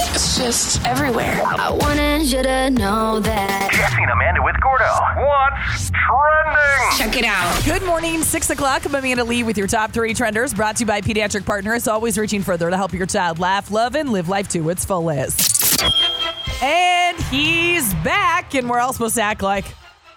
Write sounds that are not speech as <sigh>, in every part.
It's just everywhere. I wanted you to know that. Jesse and Amanda with Gordo. What's trending? Check it out. Good morning, 6 o'clock. I'm Amanda Lee with your top three trenders brought to you by Pediatric Partners, always reaching further to help your child laugh, love, and live life to its fullest. And he's back, and we're all supposed to act like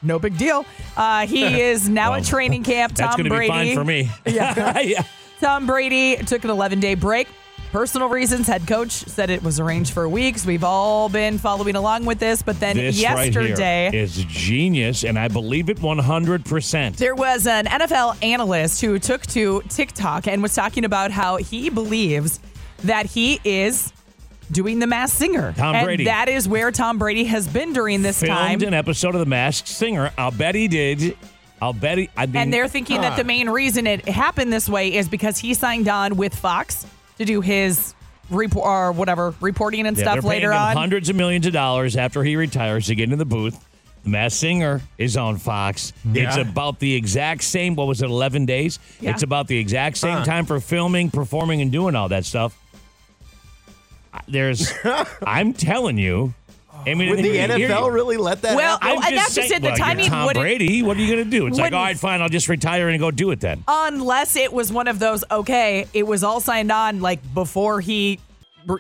no big deal. Uh, he <laughs> is now at training camp. Tom That's going to Brady. be fine for me. <laughs> Yeah. <laughs> yeah. Tom Brady took an 11 day break. Personal reasons, head coach said it was arranged for weeks. We've all been following along with this, but then This yesterday. right is genius, and I believe it 100%. There was an NFL analyst who took to TikTok and was talking about how he believes that he is doing the Masked Singer. Tom and Brady. that is where Tom Brady has been during this Filmed time. an episode of The Masked Singer. I'll bet he did. I'll bet he. I mean, and they're thinking that the main reason it happened this way is because he signed on with Fox to do his report or whatever reporting and yeah, stuff they're later him on. hundreds of millions of dollars after he retires to get into the booth. The Masked Singer is on Fox. It's about the exact same. What was it? Eleven days. Yeah. It's about the exact same time for filming, performing, and doing all that stuff. There's, <laughs> I'm telling you. I mean, Would the NFL really let that Well, happen? Oh, and that's just it. The well, you're timing Tom wouldn't- Brady. What are you going to do? It's like, all right, fine. I'll just retire and go do it then. unless it was one of those okay it was all signed on like before he re-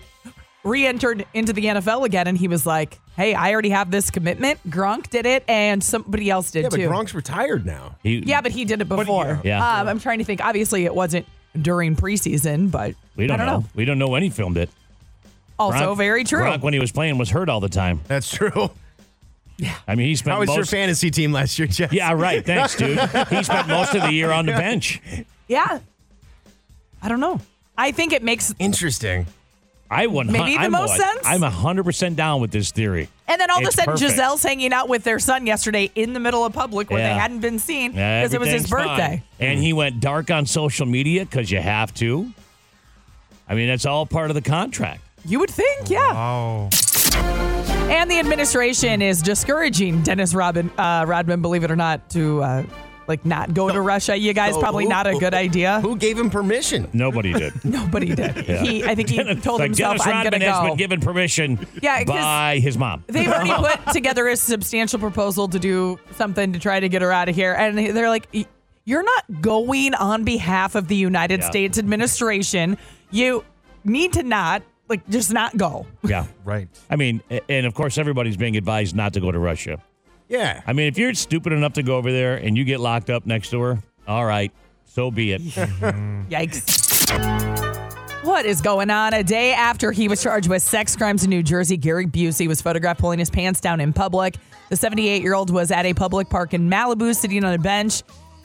re-entered into the nfl again and he was like hey i already have this commitment gronk did it and somebody else did yeah, but too Gronk's retired now. He- yeah but he did it before Yeah. um, i'm trying to think obviously it wasn't during preseason but we don't, I don't know. We don't know when he filmed it. Also Gronk- very true Gronk, when he was playing, was hurt all the time. That's true. <laughs> Yeah. I mean, he spent How was most. your fantasy team last year, Jeff? yeah, right. Thanks, dude. he spent most of the year on the bench. yeah i don't know i think it makes Interesting. I one. Maybe the I'm most like- sense? I'm hundred percent down with this theory. and then all of a sudden perfect. Gisele's hanging out with their son yesterday in the middle of public where they hadn't been seen Yeah, because it was his everything's fine. birthday and he went dark on social media because you have to. I mean, that's all part of the contract. You would think, yeah. Oh. And the administration is discouraging Dennis Rodman, uh, Rodman, believe it or not, to uh, like not go to Russia. You guys So probably who- not a good idea. Who gave him permission? Nobody did. <laughs> Nobody did. He, I think he told like himself, Dennis "I'm Rodman going to has go." been given permission yeah, by his mom. They've already <laughs> put together a substantial proposal to do something to try to get her out of here, and they're like, "You're not going on behalf of the United Yeah. States administration. You need to not like just not go." <laughs> yeah. Right. I mean, and of course, everybody's being advised not to go to Russia. Yeah. I mean, if you're stupid enough to go over there and you get locked up next door, all right, so be it. <laughs> Yikes. What is going on? A day after he was charged with sex crimes in New Jersey, Gary Busey was photographed pulling his pants down in public. The 78 year old was at a public park in Malibu sitting on a bench.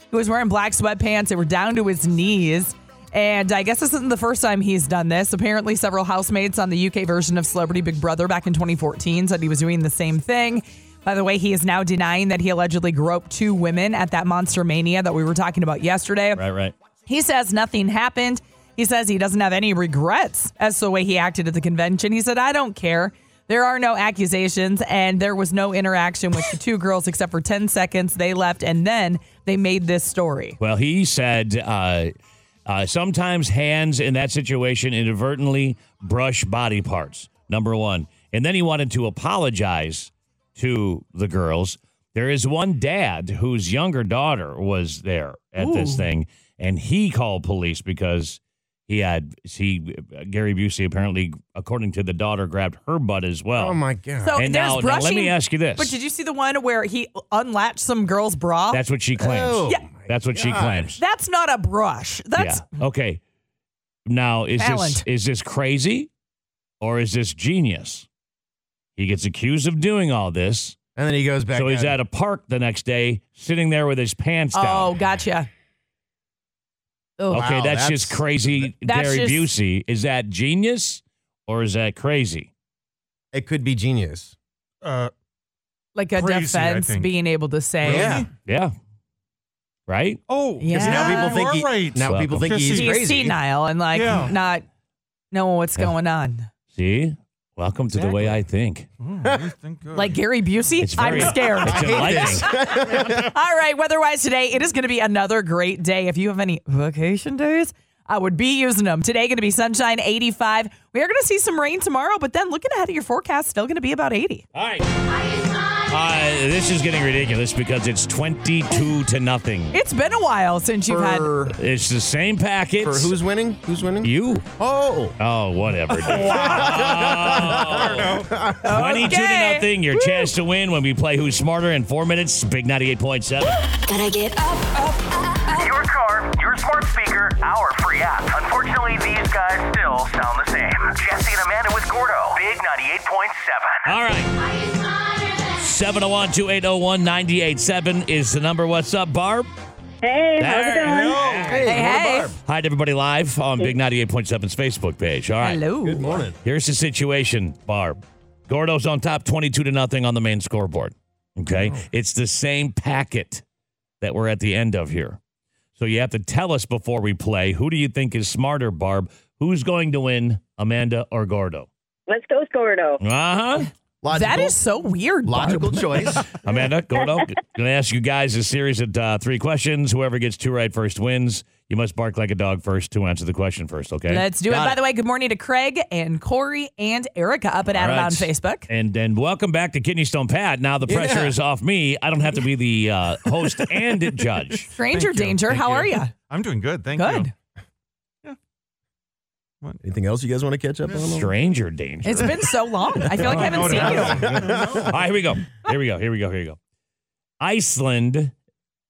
He was wearing black sweatpants that were down to his knees. And I guess this isn't the first time he's done this. Apparently, several housemates on the UK version of Celebrity Big Brother back in 2014 said he was doing the same thing. By the way, he is now denying that he allegedly groped two women at that Monster Mania that we were talking about yesterday. right, right. He says nothing happened. He says he doesn't have any regrets as to the way he acted at the convention. He said, I don't care. There are no accusations, and there was no interaction with the two <laughs> girls except for 10 seconds. They left, and then they made this story. Well, he said uh, uh, sometimes hands in that situation inadvertently brush body parts, number one. And then he wanted to apologize to the girls. There is one dad whose younger daughter was there at this thing, and he called police because he had he Gary Busey apparently, according to the daughter, grabbed her butt as well. Oh my god. So And there's now- now brushing. let me ask you this. But did you see the one where he unlatched some girl's bra? That's what she claims. Oh, Yeah. My That's what she claims. That's not a brush. That's yeah. Okay. Now is Talent. this is this crazy or is this genius? He gets accused of doing all this. And then he goes back. so he's at a park the next day, sitting there with his pants down. oh, gotcha. Oh, okay, Wow, that's, that's- just crazy. That's Gary just- Busey. Is that genius or is that crazy? It could be genius. Uh, Like a Crazy, defense being able to say, Yeah. Yeah. Right? oh, Yeah. Now people think he, right. now Welcome. people think he's he's crazy. senile and like Yeah. not knowing what's Yeah. going on. See? Welcome to the way I think. Mm, think. Like Gary Busey, It's I'm very- scared. It's <laughs> enlightening. <laughs> <laughs> All right, weather-wise today, it is going to be another great day. If you have any vacation days, I would be using them. Today going to be sunshine, 85. We are going to see some rain tomorrow, but then looking ahead at your forecast, still going to be about 80. All right. Uh, this is getting ridiculous because it's 22 to nothing. It's been a while since you've had For, It's the same packets. for who's winning? Who's winning? You. Oh. Oh, whatever. dude. <laughs> Oh. <laughs> 22 to Okay. nothing. Your chance to win when we play Who's Smarter in four minutes. Big 98.7. Gotta get up, up, up, up. Your car, your smart speaker, our free app. Unfortunately, these guys still sound the same. Jesse and Amanda with Gordo. Big 98.7. All right. 701 280 987 is the number. What's up, Barb? Hey, how's it going? you. Hey, Hey, hey. Barb. Hi to everybody live on Big 98.7's Facebook page. All right. Hello. Good morning. Here's the situation, Barb. Gordo's on top 22 to nothing on the main scoreboard. Okay. It's the same packet that we're at the end of here. So you have to tell us before we play who do you think is smarter, Barb? Who's going to win, Amanda or Gordo? Let's go, Gordo. Uh huh. Logical, That is so weird. Barb. logical choice. <laughs> Amanda, Gordo, going to ask you guys a series of uh, three questions. Whoever gets two right first wins. You must bark like a dog first to answer the question first, okay? Let's do it. Got By the way, good morning to Craig and Corey and Erica up at All Out right. on Facebook. And then welcome back to Kidney Stone Pat. Now the pressure Yeah. is off me. I don't have to be the uh, host and judge. Stranger Thank danger, Thank how you. are you? I'm doing good. Thank Good. you. Anything else you guys want to catch up on? Stranger danger. It's been so long. I feel like I haven't <laughs> seen you. <laughs> All right, here we go. Here we go. Here we go. Here we go. Iceland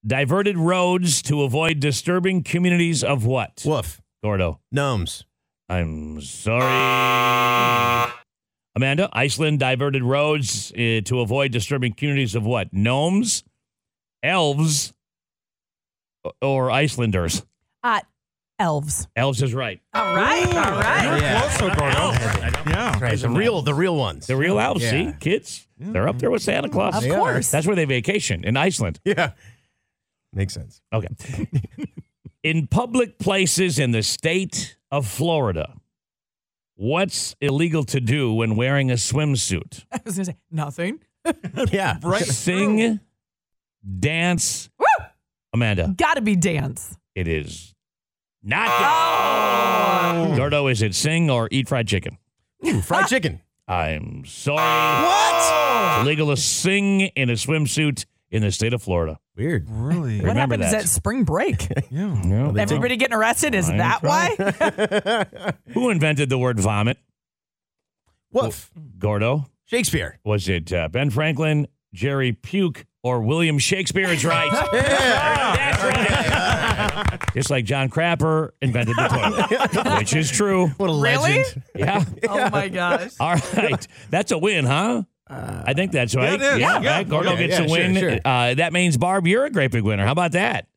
diverted roads to avoid disturbing communities of what? Woof. Gordo. Gnomes. I'm sorry. Amanda, Iceland diverted roads uh, to avoid disturbing communities of what? Gnomes, elves, or Icelanders? Uh, elves. Elves is right. All right. All right. Yeah. Close, though, Gordo. Yeah. Right, the real, the real ones. The real elves, Yeah. see? Kids, they're up there with Santa Claus. Of They are. course. That's where they vacation, in Iceland. Yeah. Makes sense. Okay. in public places in the state of Florida, what's illegal to do when wearing a swimsuit? <laughs> I was going to say nothing. <laughs> Yeah. <laughs> Right. Sing, dance. Woo! Amanda, Gotta be dance. it is not. Gordo, is it sing or eat fried chicken? Ooh, fried chicken. I'm sorry. What? It's illegal to sing in a swimsuit in the state of Florida. Weird. Really? What Remember happens that. at spring break? <laughs> Yeah. Yeah. They Everybody getting arrested? Is I that why? <laughs> Who invented the word vomit? Woof. Gordo? Shakespeare. Was it uh, Ben Franklin, Jerry Puke, or William Shakespeare? Is right. <laughs> yeah. That's right. <laughs> Just like John Crapper invented the toilet, <laughs> which is true. What a Really? legend. Yeah. oh my gosh. <laughs> All right. That's a win, huh? I think that's right. it is. Yeah, Yeah. right. Gordo Okay, gets yeah, a win. sure. Uh, that means, Barb, you're a great big winner. How about that?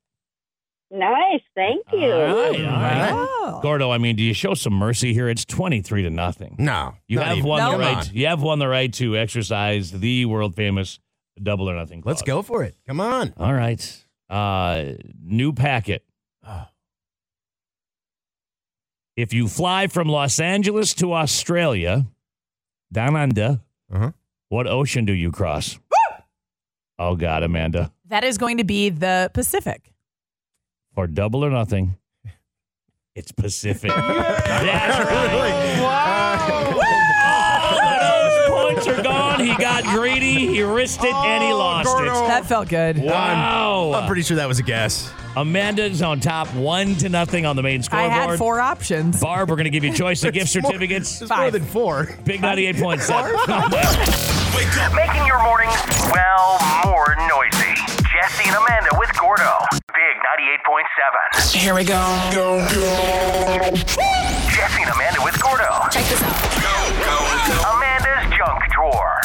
Nice, thank you. All right. All right. Oh. Gordo, I mean, do you show some mercy here? It's 23 to nothing. No. You not have even. won No. the right. on. You have won the right to exercise the world famous double or nothing. Let's go for it. Come on. All right. Uh, new packet. If you fly from Los Angeles to Australia, down under, Uh-huh. what ocean do you cross? oh God, Amanda, That is going to be the Pacific. for double or nothing, <laughs> it's Pacific. That's right. Oh, <laughs> got greedy. He risked it, and he oh, lost Gordo. it. That felt good. Wow. I'm pretty sure that was a guess. Amanda's on top, one to nothing on the main I scoreboard. had four options. Barb, we're going to give you choice of gift It's more- certificates. It's more Five. than four. Big 98.7. <laughs> Making your mornings, well, more noisy. Jesse and Amanda with Gordo. Big 98.7. Here we go. Jesse and Amanda with Gordo. Check this out. Amanda's junk drawer.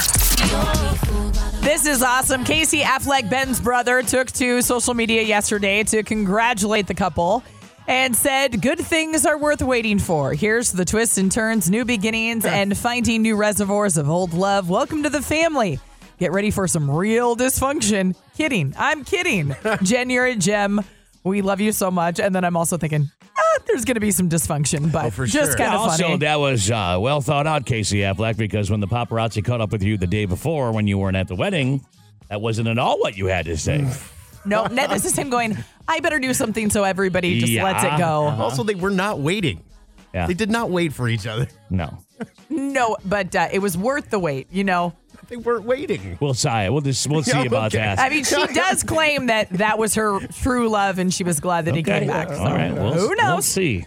This is awesome. Casey Affleck, Ben's brother, took to social media yesterday to congratulate the couple. and said, Good things are worth waiting for. Here's the twists and turns, new beginnings, and finding new reservoirs of old love. Welcome to the family. Get ready for some real dysfunction. Kidding. I'm kidding. Jen, you're a gem. We love you so much. And then I'm also thinking, ah, there's going to be some dysfunction, but for just sure. kind of also, funny. that was uh, well thought out, Casey Affleck, because when the paparazzi caught up with you the day before when you weren't at the wedding, that wasn't at all what you had to say. <sighs> no, Ned, this is him going, I better do something so everybody just lets it Yeah. go. Also, they were not waiting. Yeah. They did not wait for each other. No. No, but uh, it was worth the wait, you know. They weren't waiting. We'll see. We'll just we'll <laughs> see Yeah, about okay. that. I mean, she <laughs> does claim that that was her true love, and she was glad that he came back. All right. We'll, Who We'll see.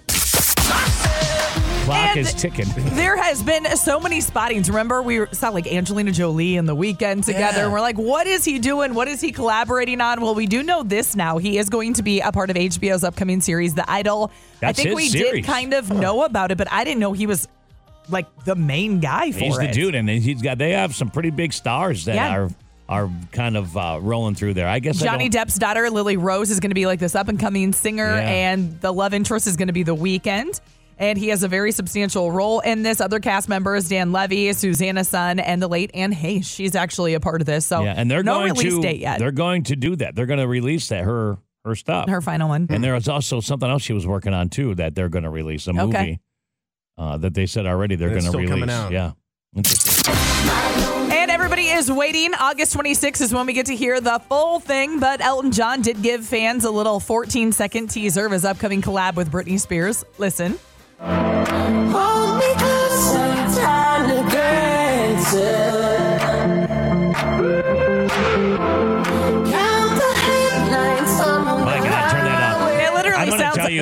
Clock And- is ticking. <laughs> There has been so many spottings. Remember, we saw like Angelina Jolie in the Weeknd together, Yeah. and we're like, what is he doing? What is he collaborating on? Well, we do know this now. He is going to be a part of HBO's upcoming series, The Idol. That's I think his we series. did kind of know about it, but I didn't know he was like the main guy for He's the dude, and he's got. They have some pretty big stars that Yeah. are are kind of uh, rolling through there. I guess I Johnny don't- Depp's daughter, Lily Rose, is going to be like this up and coming singer, Yeah. and the love interest is going to be The Weeknd. And he has a very substantial role in this. Other cast members, Dan Levy, Suzanna Son, and the late Anne Heche. She's actually a part of this. So Yeah, and they're no going release to date yet. they're going to do that. They're going to release that her her stuff. Her final one. and there was also something else she was working on too that they're going to release a movie. Uh, that they said already they're going to release. coming out. Yeah, interesting. And everybody is waiting. August 26th is when we get to hear the full thing. But Elton John did give fans a little 14 second teaser of his upcoming collab with Britney Spears. Listen.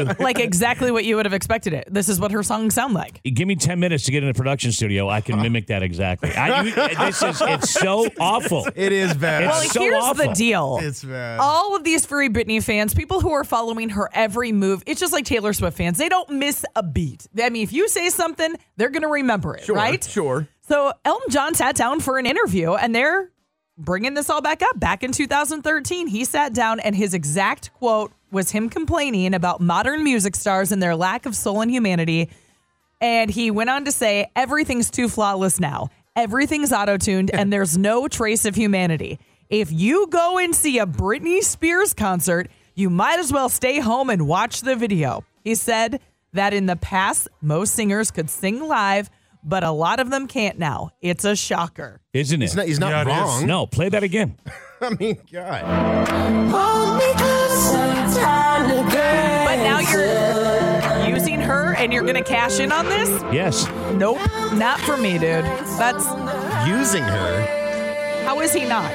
You- <laughs> like exactly what you would have expected it. This is what her songs sound like. Give me ten minutes to get in the production studio. I can mimic that exactly. I, you, this is it's so <laughs> awful. It is bad. It's Well, so here's awful. the deal. It's bad. All of these free Britney fans, people who are following her every move, it's just like Taylor Swift fans. They don't miss a beat. I mean, if you say something, they're going to remember it, Sure, right? sure. So Elton John sat down for an interview, and they're bringing this all back up. Back in 2013, he sat down, and his exact quote was him complaining about modern music stars and their lack of soul and humanity. And he went on to say, everything's too flawless now. Everything's auto tuned, and there's no trace of humanity. If you go and see a Britney Spears concert, you might as well stay home and watch the video. He said that in the past, most singers could sing live, but a lot of them can't now. It's a shocker. Isn't it? He's not, he's not Yeah, wrong. no, play that again. <laughs> I mean, God. And you're going to cash in on this? Yes. Nope, not for me, dude. That's Using her. how is he not?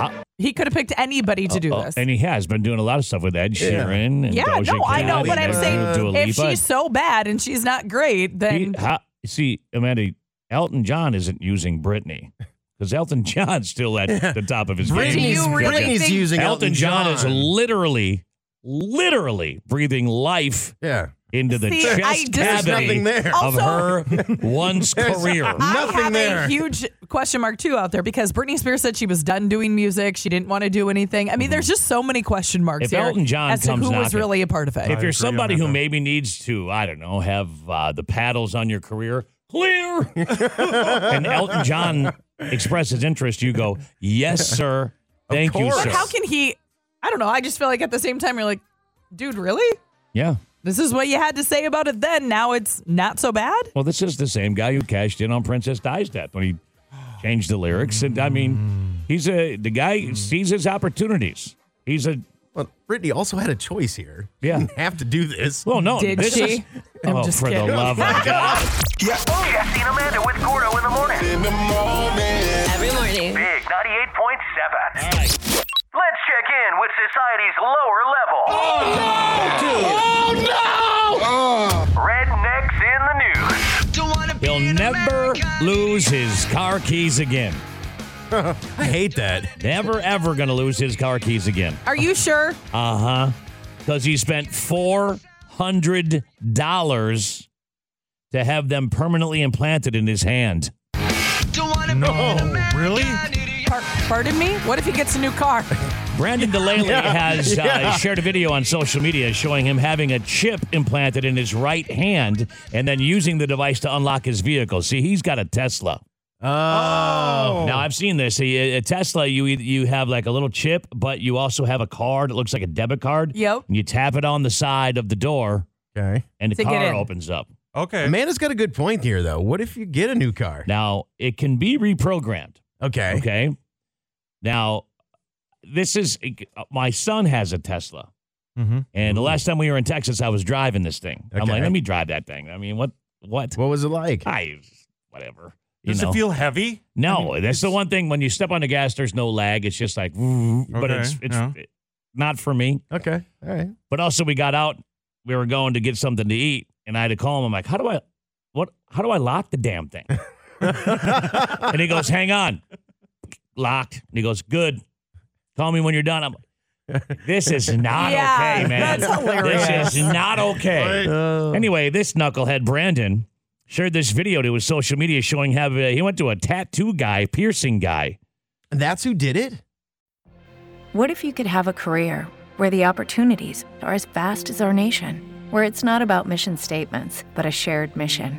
Uh, he could have picked anybody to do uh, uh, this. and he has been doing a lot of stuff with Ed Sheeran and Yeah, Doja no, I know, Cat but I'm uh, saying Dua if Lipa. she's so bad and she's not great, then He- how- see, Amanda, Elton John isn't using Britney because Elton John's still at the top of his Do game. you really Britney's think- using Elton Elton John is literally, literally breathing life Yeah. Into the See, chest I just- There's cavity nothing there. of Also- her once <laughs> career. I Nothing have there. a huge question mark too out there because Britney Spears said she was done doing music. She didn't want to do anything. I mean, there's just so many question marks If here Elton John as to comes who was really a part of it. If you're somebody who maybe needs to, I don't know, have uh, the paddles on your career clear, <laughs> and Elton John expresses interest, you go, yes, sir. Thank you, sir. but how can he? I don't know. I just feel like at the same time you're like, dude, really? yeah. This is what you had to say about it then. Now it's not so bad. Well, this is the same guy who cashed in on Princess Di's death when he changed the lyrics, and I mean, he's a the guy sees his opportunities. He's a Well, Britney also had a choice here. She Yeah. didn't have to do this. well, no. Did this she? Is, I'm oh, just for kidding. the love of <laughs> God! Yeah, oh, Jesse and Amanda with Gordo in the morning. Every morning. Big 98.7. Let's check in with society's lower level. Oh, no! Oh, no! Rednecks in the news. He'll never lose his car keys again. <laughs> I hate that. Never ever going to lose his car keys again. Are you sure? Uh huh. Because he spent four hundred dollars to have them permanently implanted in his hand. No, really? Par- pardon me? What if he gets a new car? <laughs> Brandon Delaney has uh, shared a video on social media showing him having a chip implanted in his right hand and then using the device to unlock his vehicle. See, he's got a Tesla. Oh. Now I've seen this. A, a Tesla, you you have like a little chip, but you also have a card. It looks like a debit card. Yep. And you tap it on the side of the door, Okay. and the To car opens up. Okay. Amanda's got a good point here, though. What if you get a new car? Now it can be reprogrammed. Okay. Okay. Now, this is my son has a Tesla, Mm-hmm. and the last time we were in Texas, I was driving this thing. I'm like, let me drive that thing. I mean, what? What? What was it like? I whatever. You Does know? it feel heavy? No, I mean, that's the one thing. When you step on the gas, there's no lag. It's just like, but Okay, it's it's yeah. not for me. Okay. All right. But also, we got out. We were going to get something to eat, and I had to call him. I'm like, how do I, what? How do I lock the damn thing? <laughs> and he goes, hang on, locked. And he goes, good. Call me when you're done. I'm. like, This is not <laughs> Yeah, okay, man. that's hilarious. This is not okay. Uh, Anyway, this knucklehead Brandon shared this video to his social media showing how uh, he went to a tattoo guy, piercing guy. that's who did it? What if you could have a career where the opportunities are as vast as our nation, where it's not about mission statements, but a shared mission?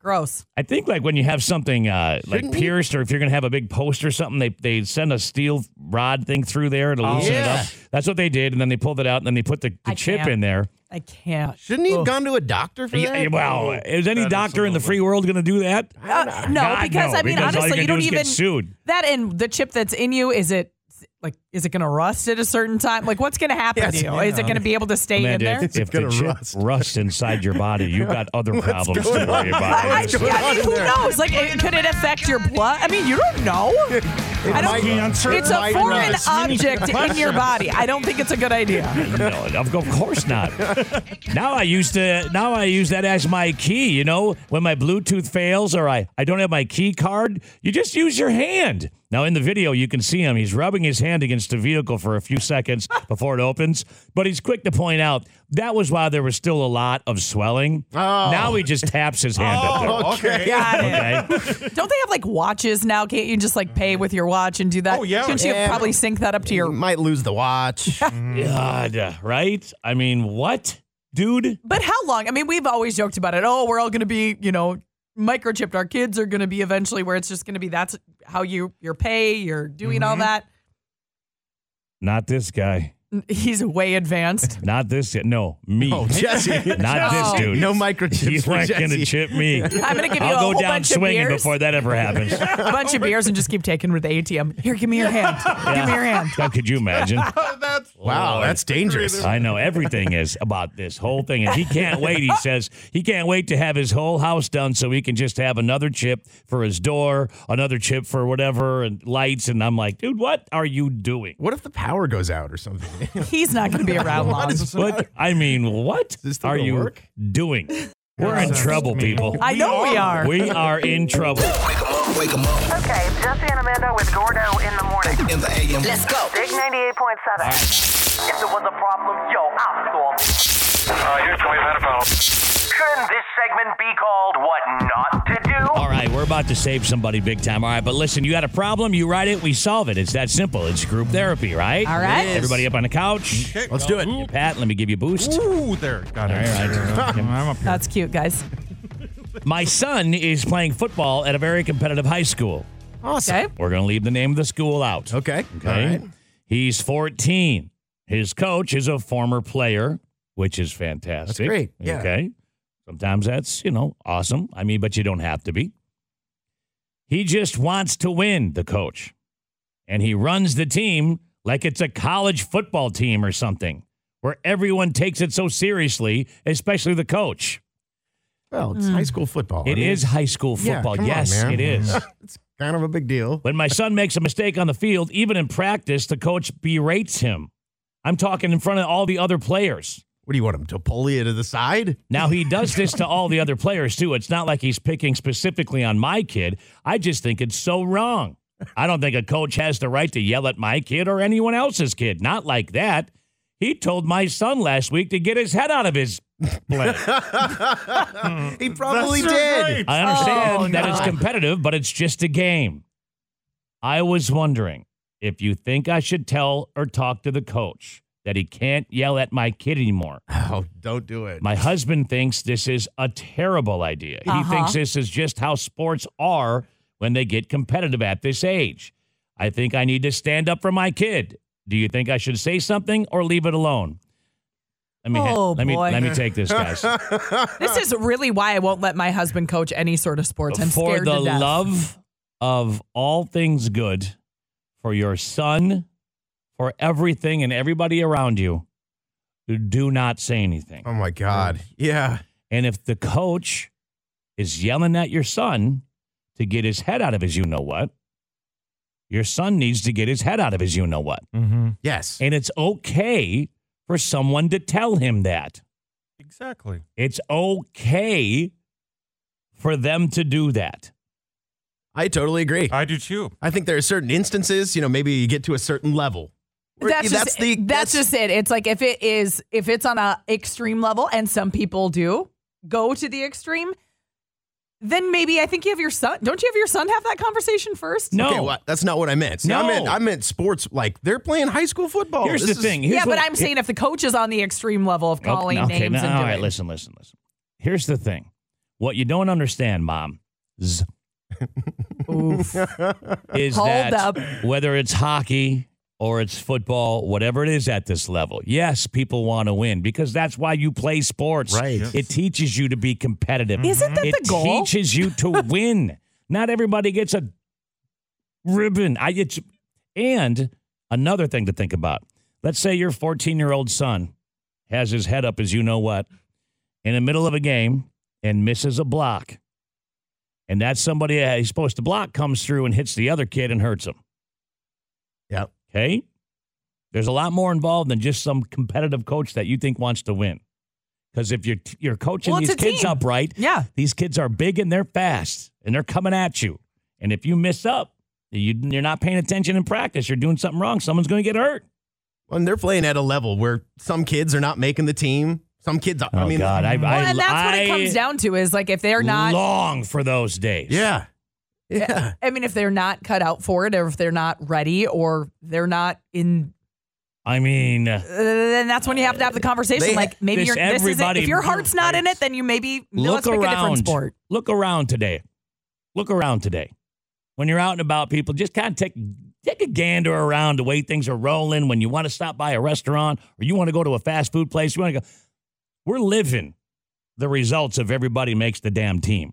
gross. I think like when you have something uh, like Shouldn't he- pierced, or if you're gonna have a big post or something, they they send a steel rod thing through there to Oh, loosen yeah. it up. That's what they did, and then they pulled it out, and then they put the, the I chip can't. in there. I can't. Shouldn't he have gone to a doctor for Yeah, that? well, is any That is doctor in the a free world gonna do that? Uh, no, God, because no, I mean, because all honestly, you're you gonna don't do is even get sued. that and the chip that's in you. Is it like? Is it going to rust at a certain time? Like, what's going to happen Yes, to you? Is it going to be able to stay in Amanda, there? if, if the gonna chip rust. rusts inside your body, you've got <laughs> other problems to worry about. I, What's going I mean, who there? knows? Like, it- could it affect your blood? I mean, you don't know. <laughs> I don't. might- Cancer It's a might foreign rust. object <laughs> in your body. I don't think it's a good idea. No, of of course not. now I used to. Now I use that as my key. You know, when my Bluetooth fails or I I don't have my key card, you just use your hand. Now in the video, you can see him. He's rubbing his hand against the vehicle for a few seconds before it opens, but he's quick to point out that was why there was still a lot of swelling. Oh. Now he just taps his hand up there. <laughs> Oh, okay. Got it. Okay. <laughs> Don't they have like watches now? Can't you just like pay with your watch and do that? Oh, yeah. Shouldn't you Yeah. probably sync that up to You your? might lose the watch. <laughs> Mm-hmm. God, right? I mean, what, dude? But how long? I mean, we've always joked about it. Oh, we're all going to be, you know, microchipped. Our kids are going to be eventually where it's just going to be that's how you your pay, you're doing all mm-hmm. that. Not this guy. <laughs> He's way advanced. <laughs> Not this. No, me. oh, Jesse. <laughs> Not this dude. No microchips He's for ain't gonna Jesse. chip me. I'm going to give you a I'll whole go down bunch of swinging beers, before that ever happens. a bunch of beers, and just keep taking with the ATM. Here, give me your hand. Give me your hand. How could you imagine? Oh, that's Wow, Lord. that's dangerous. I know everything is about this whole thing, and he can't wait. He says he can't wait to have his whole house done so he can just have another chip for his door, another chip for whatever, and lights. And I'm like, dude, what are you doing? What if the power goes out or something? <laughs> He's not going to be around long. What? I mean, what this are you work? doing? We're in trouble, people. I know we are. We are in trouble. <laughs> Wake them up, wake them up. Okay, Jesse and Amanda with Gordo in the morning. In the AM. Let's go. Big 98.7. If there was a problem, yo, I'll storm. Uh, here's 20 Metaphones. Shouldn't this segment be called What Not about to save somebody big time. All right, but listen, you got a problem, you write it, we solve it. It's that simple. It's group therapy, right? All right. Everybody up on the couch. Okay, Let's do it. Yeah, Pat, let me give you a boost. Ooh, there. Got it. All right. <laughs> I'm up here. That's cute, guys. My son is playing football at a very competitive high school. Awesome. Okay. We're going to leave the name of the school out. Okay. Okay. All right. He's 14. His coach is a former player, which is fantastic. That's great. Yeah. Okay. Sometimes that's, you know, awesome. I mean, but you don't have to be. He just wants to win, the coach. And he runs the team like it's a college football team or something, where everyone takes it so seriously, especially the coach. Well, it's hmm. high school football. It I mean, is high school football. come on, yes, man. it is. <laughs> it's kind of a big deal. When my son makes a mistake on the field, even in practice, the coach berates him. I'm talking in front of all the other players. What do you want him to pull you to the side? Now he does this to all the other players too. It's not like he's picking specifically on my kid. I just think it's so wrong. I don't think a coach has the right to yell at my kid or anyone else's kid. Not like that. He told my son last week to get his head out of his play. <laughs> He probably That's did. right. I understand Oh, that it's competitive, but it's just a game. I was wondering if you think I should tell or talk to the coach that he can't yell at my kid anymore. <sighs> Oh, don't do it. My husband thinks this is a terrible idea. He Uh-huh. thinks this is just how sports are when they get competitive at this age. I think I need to stand up for my kid. Do you think I should say something or leave it alone? Let me ha- Oh, let me boy. let me take this, guys. <laughs> This is really why I won't let my husband coach any sort of sports. I'm for scared the to death. love of all things good, for your son, for everything and everybody around you, do not say anything. oh my God. Yeah. And if the coach is yelling at your son to get his head out of his you know what, your son needs to get his head out of his you know what. Mm-hmm. Yes. And it's okay for someone to tell him that. Exactly. It's okay for them to do that. I totally agree. I do too. I think there are certain instances, you know, maybe you get to a certain level. Where That's, just, the that's, just it. It's like if it is if it's on a extreme level, and some people do go to the extreme, then maybe I think you have your son. Don't you have your son have that conversation first? No. Okay, well, that's not what I meant. See, I No. meant I meant sports like they're playing high school football. Here's This the is- thing. Here's yeah, but I'm saying if the coach is on the extreme level of calling okay, names now, and all doing, right, listen, listen, listen. Here's the thing. What you don't understand, mom, z- <laughs> Oof. is Hold that up. whether it's hockey or it's football, whatever it is at this level, yes, people want to win because that's why you play sports. Right. It teaches you to be competitive. Isn't that it the goal? It teaches you to <laughs> win. Not everybody gets a ribbon. I it's and another thing to think about. Let's say your 14 year old son has his head up as you know what in the middle of a game and misses a block. And that somebody uh, he's supposed to block comes through and hits the other kid and hurts him. Yep. Okay. There's a lot more involved than just some competitive coach that you think wants to win. Because if you're you're coaching Well, these kids team. up right, Yeah. these kids are big and they're fast and they're coming at you. And if you miss up, you, you're not paying attention in practice. You're doing something wrong. Someone's going to get hurt. And they're playing at a level where some kids are not making the team. Some kids, are, Oh I mean, God, I, Well, I, and that's what it comes down to is like if they're not long for those days. yeah, yeah. I mean, if they're not cut out for it, or if they're not ready, or they're not in, I mean, uh, then that's when you have to have the conversation. They- like maybe this you're, this is it. If your heart's not in it, then you maybe look let's pick a different around. sport. Look around today. Look around today. When you're out and about, people just kind of take take a gander around the way things are rolling. When you want to stop by a restaurant or you want to go to a fast food place, you want to go. We're living the results of everybody makes the damn team.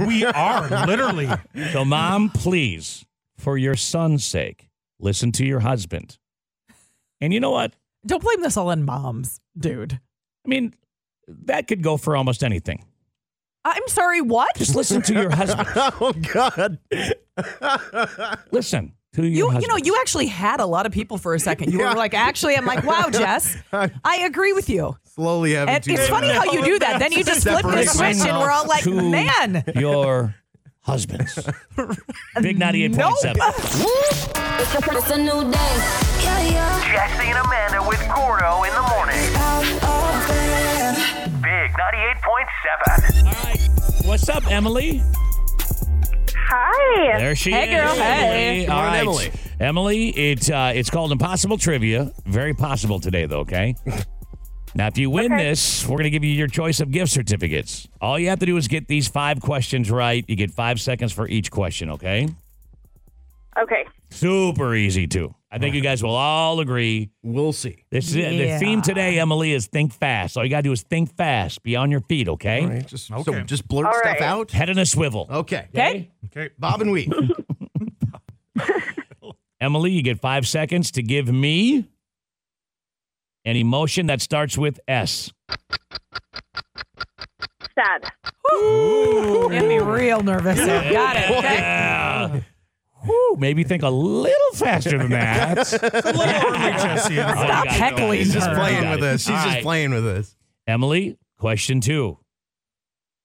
We are literally. So, mom, please, for your son's sake, listen to your husband. And you know what? Don't blame this all on moms, dude. I mean, that could go for almost anything. I'm sorry, what? Just listen to your husband. <laughs> Oh God. Listen to your You, husband. you know, you actually had a lot of people for a second. You Yeah. were like, actually, I'm like, wow, Jess, <laughs> I agree with you. Slowly having And it's funny how you do that. Then you just flip the Separate switch, and we're all like, man, your husbands. <laughs> Big 98.7. It's a new day. Yeah, yeah. Jesse and Amanda with Gordo in the morning. Big 98.7. All right. What's up, Emily? Hi. There she Hey, is. girl. Hey. All Morning, right. Emily. Emily, it, uh, it's called Impossible Trivia. Very possible today, though, okay? Now, if you win this, we're going to give you your choice of gift certificates. All you have to do is get these five questions right. You get five seconds for each question, okay? Okay. Super easy, too. I think you guys will all agree. We'll see. This is. Yeah. The theme today, Emily, is think fast. All you got to do is think fast. Be on your feet, okay? All right, just so just blurt All stuff right. out. Head in a swivel. Okay. okay. Okay. Bob and Weave. <laughs> Emily, you get five seconds to give me an emotion that starts with S. Sad. Ooh! Get me real nervous. Got it. Okay. Yeah. Whew, maybe think a little faster than that. <laughs> It's a little early, <laughs> Jesse. Stop got heckling He's just her. playing with us. She's All just right. playing with us. Emily, question two.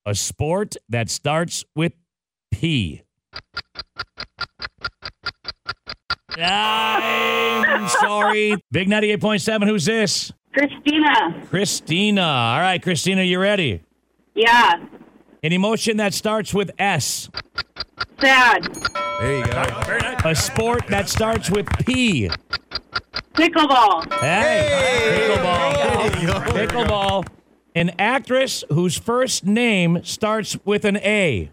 A sport that starts with P. I'm sorry. Big 98.7, who's this? Christina. Christina. All right, Christina, you ready? Yeah. An emotion that starts with S. Sad. There you go. <laughs> A sport that starts with P. Pickleball. Hey, pickleball. There. Pickleball. An actress whose first name starts with an A.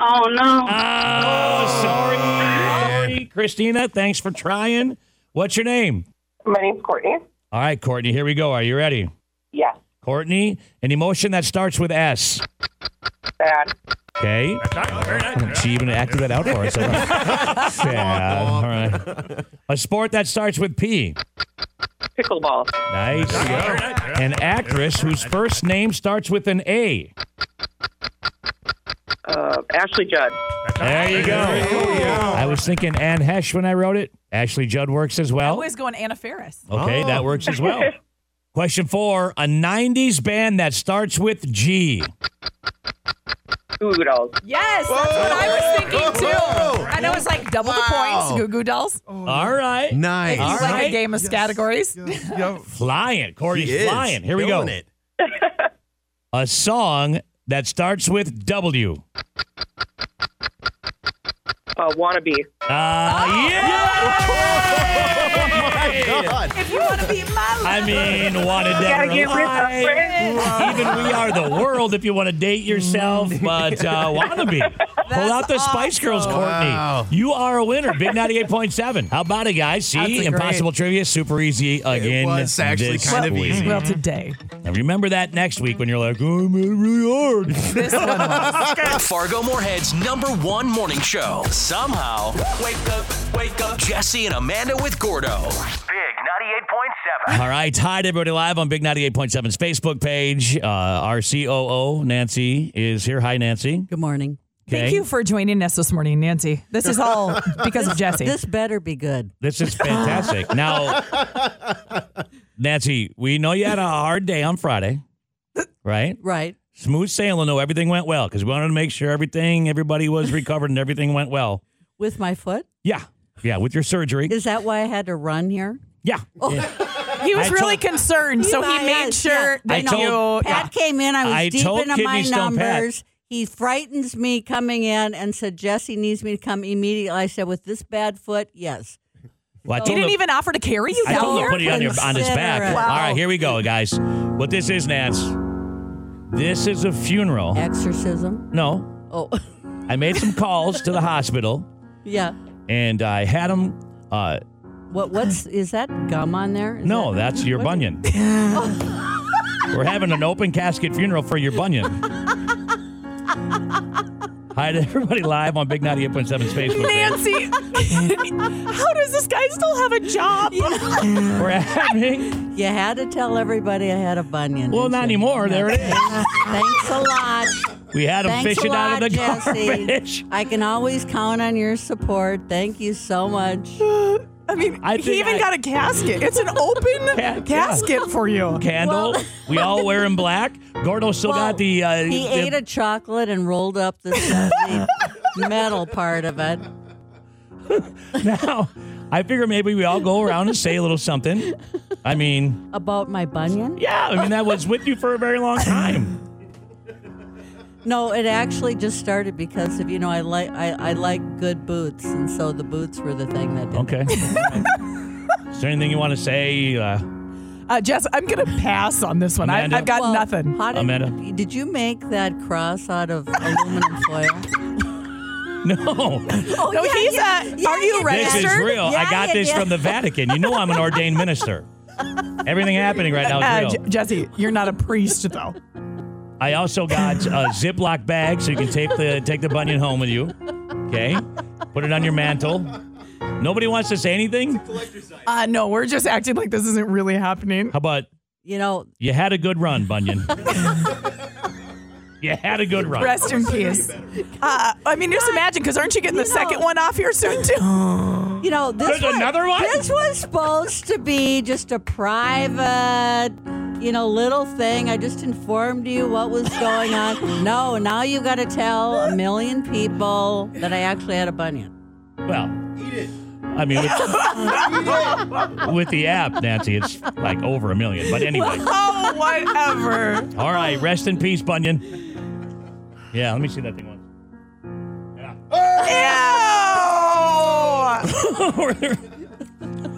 Oh no. Oh, sorry. Sorry. Christina, thanks for trying. What's your name? My name's Courtney. All right, Courtney, here we go. Are you ready? Yes. Courtney, an emotion that starts with S. Sad. Okay. She even acted that out for us. <laughs> Sad. All right. A sport that starts with P. Pickleball. Nice. An actress whose first name starts with an A. Uh, Ashley Judd. There you go. I was thinking Anne Heche when I wrote it. Ashley Judd works as well. I well. always going Anna Faris. Okay, that works as well. <laughs> Question four A 90s band that starts with G. Goo Goo Dolls. Yes, that's what I was thinking too. Whoa. I know it's like double the points. Goo Goo Dolls. All right. Nice. All It's like right. a game of categories. <laughs> Flying. Courtney's He is. flying. Here we go. Killing It. A song that starts with W. Uh, wannabe. Uh, yeah! my God. If you want to be my I mean, wanted Gotta that get rid of friends. Even we are the world if you want to date yourself, <laughs> but uh, wannabe. Pull out the Spice Girls. Courtney. Wow. You are a winner. Big 98.7. How about it, guys? See, impossible trivia, super easy again. It was actually this kind of week. easy. well today. And remember that next week when you're like, oh, man, really hard. This one was. <laughs> Fargo Moorhead's number one morning show. Somehow, wake up, wake up. Jesse and Amanda with Gordo. Big 98.7. All right. Hi to everybody live on Big 98.7's Facebook page. Uh, our COO, Nancy, is here. Hi, Nancy. Good morning. Okay. Thank you for joining us this morning, Nancy. This is all <laughs> because of Jesse. This better be good. This is <laughs> fantastic. now, <laughs> Nancy, we know you had a hard day on Friday, right? Right. Smooth sailing, though. Everything went well because we wanted to make sure everything, everybody was recovered and everything went well. With my foot? Yeah. Yeah. With your surgery. Is that why I had to run here? Yeah. Oh. <laughs> he was I really told- concerned, so he made yes, sure yeah. that I told- you. Pat came in. I was I deep told into my Stone Pat. numbers. He frightens me coming in and said, Jesse needs me to come immediately. I said, with this bad foot, yes. Well, I He didn't him- even offer to carry you I down told him here. to put it on, your, on his back. Consider it. All right, here we go, guys. What this is, Nance, this is a funeral. Exorcism. No, Oh, I made some <laughs> calls to the hospital yeah. and I had them. Uh, What? What's is that gum on there? Is no, that- that's your bunion. <laughs> We're having an open casket funeral for your bunion. <laughs> Hi to everybody live on Big 98.7's Facebook page. Nancy, how does this guy still have a job? <laughs> We're having, You had to tell everybody I had a bunion. well, didn't not you? anymore. There it is. Thanks a lot. We had him Thanks fishing lot, out of the Jesse. garbage. I can always count on your support. Thank you so much. <laughs> I mean, I he even I- got a casket. It's an open <laughs> Yeah. casket for you. <laughs> Candle. Well- we all wear in black. Gordo still Well, got the. Uh, He the- ate a chocolate and rolled up the, the <laughs> metal part of it. now, I figure maybe we all go around and say a little something. I mean, About my bunion? yeah, I mean, that was with you for a very long time. No, it actually just started because of you know I like I, I like good boots, and so the boots were the thing that did. Okay. <laughs> Is there anything you want to say? Uh, Uh, Jess, I'm going to pass on this one. I, Amanda? I've got Well, nothing. How did, Amanda? Did you make that cross out of aluminum foil? no. <laughs> Oh, No, he's yeah, a- yeah, are you yeah, registered? This is real. Yeah, I got yeah, this yeah. from the Vatican. You know I'm an ordained minister. Everything happening right now Uh, is J- real. Jesse, you're not a priest, though. I also got a Ziploc bag so you can take the take the bunion home with you. Okay, put it on your mantle. Nobody wants to say anything. Uh, no, we're just acting like this isn't really happening. How about You know, you had a good run, Bunyan. <laughs> You had a good run. Rest in peace. Uh, I mean, just imagine, because aren't you getting the second one off here soon too? <laughs> You know, this There's was, another one? This was supposed to be just a private, you know, little thing. I just informed you what was going on. No, now you got to tell a million people that I actually had a bunion. Well, eat it. I mean, with, <laughs> with the app, Nancy, it's like over a million. But anyway, <laughs> Oh, whatever. all right. Rest in peace, Bunyan. Yeah, let me see that thing once. Ew!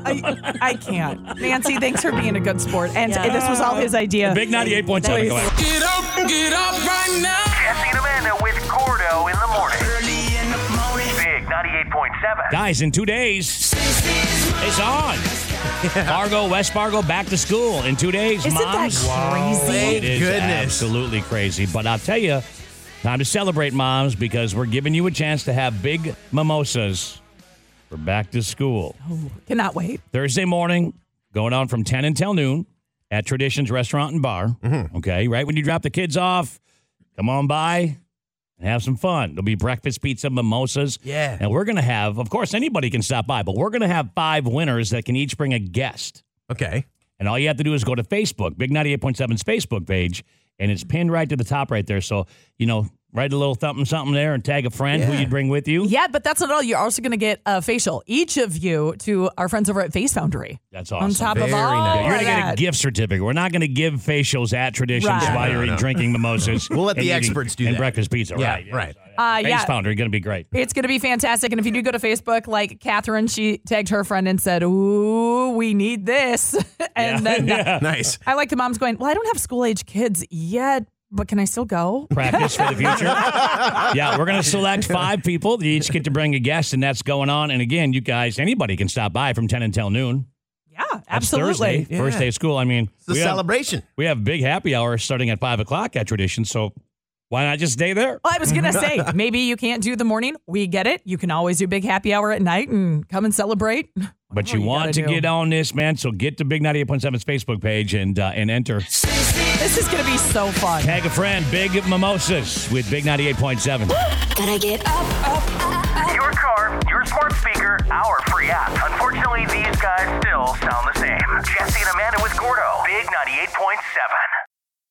I, I can't. Nancy, thanks for being a good sport. And Yeah. this was all his idea. Big 98.7. Get up, get up right now. Jesse and Amanda with Gordo in the morning. Early in the morning. Big 98.7. Guys, in two days, it's on. <laughs> Fargo, West Fargo, back to school in two days. Isn't moms. that crazy? It is Goodness. absolutely crazy. But I'll tell you, time to celebrate, moms, because we're giving you a chance to have big mimosas for back to school. Cannot wait. Thursday morning, going on from 10 until noon at Traditions Restaurant and Bar. Mm-hmm. Okay, right when you drop the kids off, come on by and have some fun. There'll be breakfast, pizza, mimosas. Yeah. And we're going to have, of course, anybody can stop by, but we're going to have five winners that can each bring a guest. Okay. And all you have to do is go to Facebook, Big 98.7's Facebook page, and it's pinned right to the top right there. So, you know, write a little something, something there and tag a friend who you'd bring with you. Yeah, but that's not all. You're also going to get a facial, each of you, to our friends over at Face Foundry. That's awesome. On awesome. top of Very all nice. You're going to get a gift certificate. We're not going to give facials at Traditions Right. while No, you're no, no. drinking mimosas. <laughs> We'll let and the eating- experts do and that. And breakfast pizza. Yeah, right. right. Uh, Face yeah. Foundry going to be great. It's going to be fantastic. And if you do go to Facebook, like Catherine, she tagged her friend and said, Ooh, we need this. <laughs> and Yeah. then <laughs> Yeah. Nice. I like the moms going, Well, I don't have school age kids yet, but can I still go? Practice for the future. <laughs> yeah, we're going to select five people. They each get to bring a guest, and that's going on. And again, you guys, anybody can stop by from 10 until noon. Yeah, That's absolutely. Thursday, first day of school. I mean, It's a we have, celebration. we have big happy hour starting at 5 o'clock at Tradition. So why not just stay there? Well, I was going to say, <laughs> maybe you can't do the morning. We get it. You can always do big happy hour at night and come and celebrate. <laughs> But Whatever you want gotta to do. get on this, man. So get to Big 98.7's Facebook page and uh, and enter. This is going to be so fun. Tag a friend, Big Mimosas with Big 98.7. Gotta get up, up, up, up. Your car, your smart speaker, our free app. Unfortunately, these guys still sound the same. Jesse and Amanda with Gordo. Big 98.7.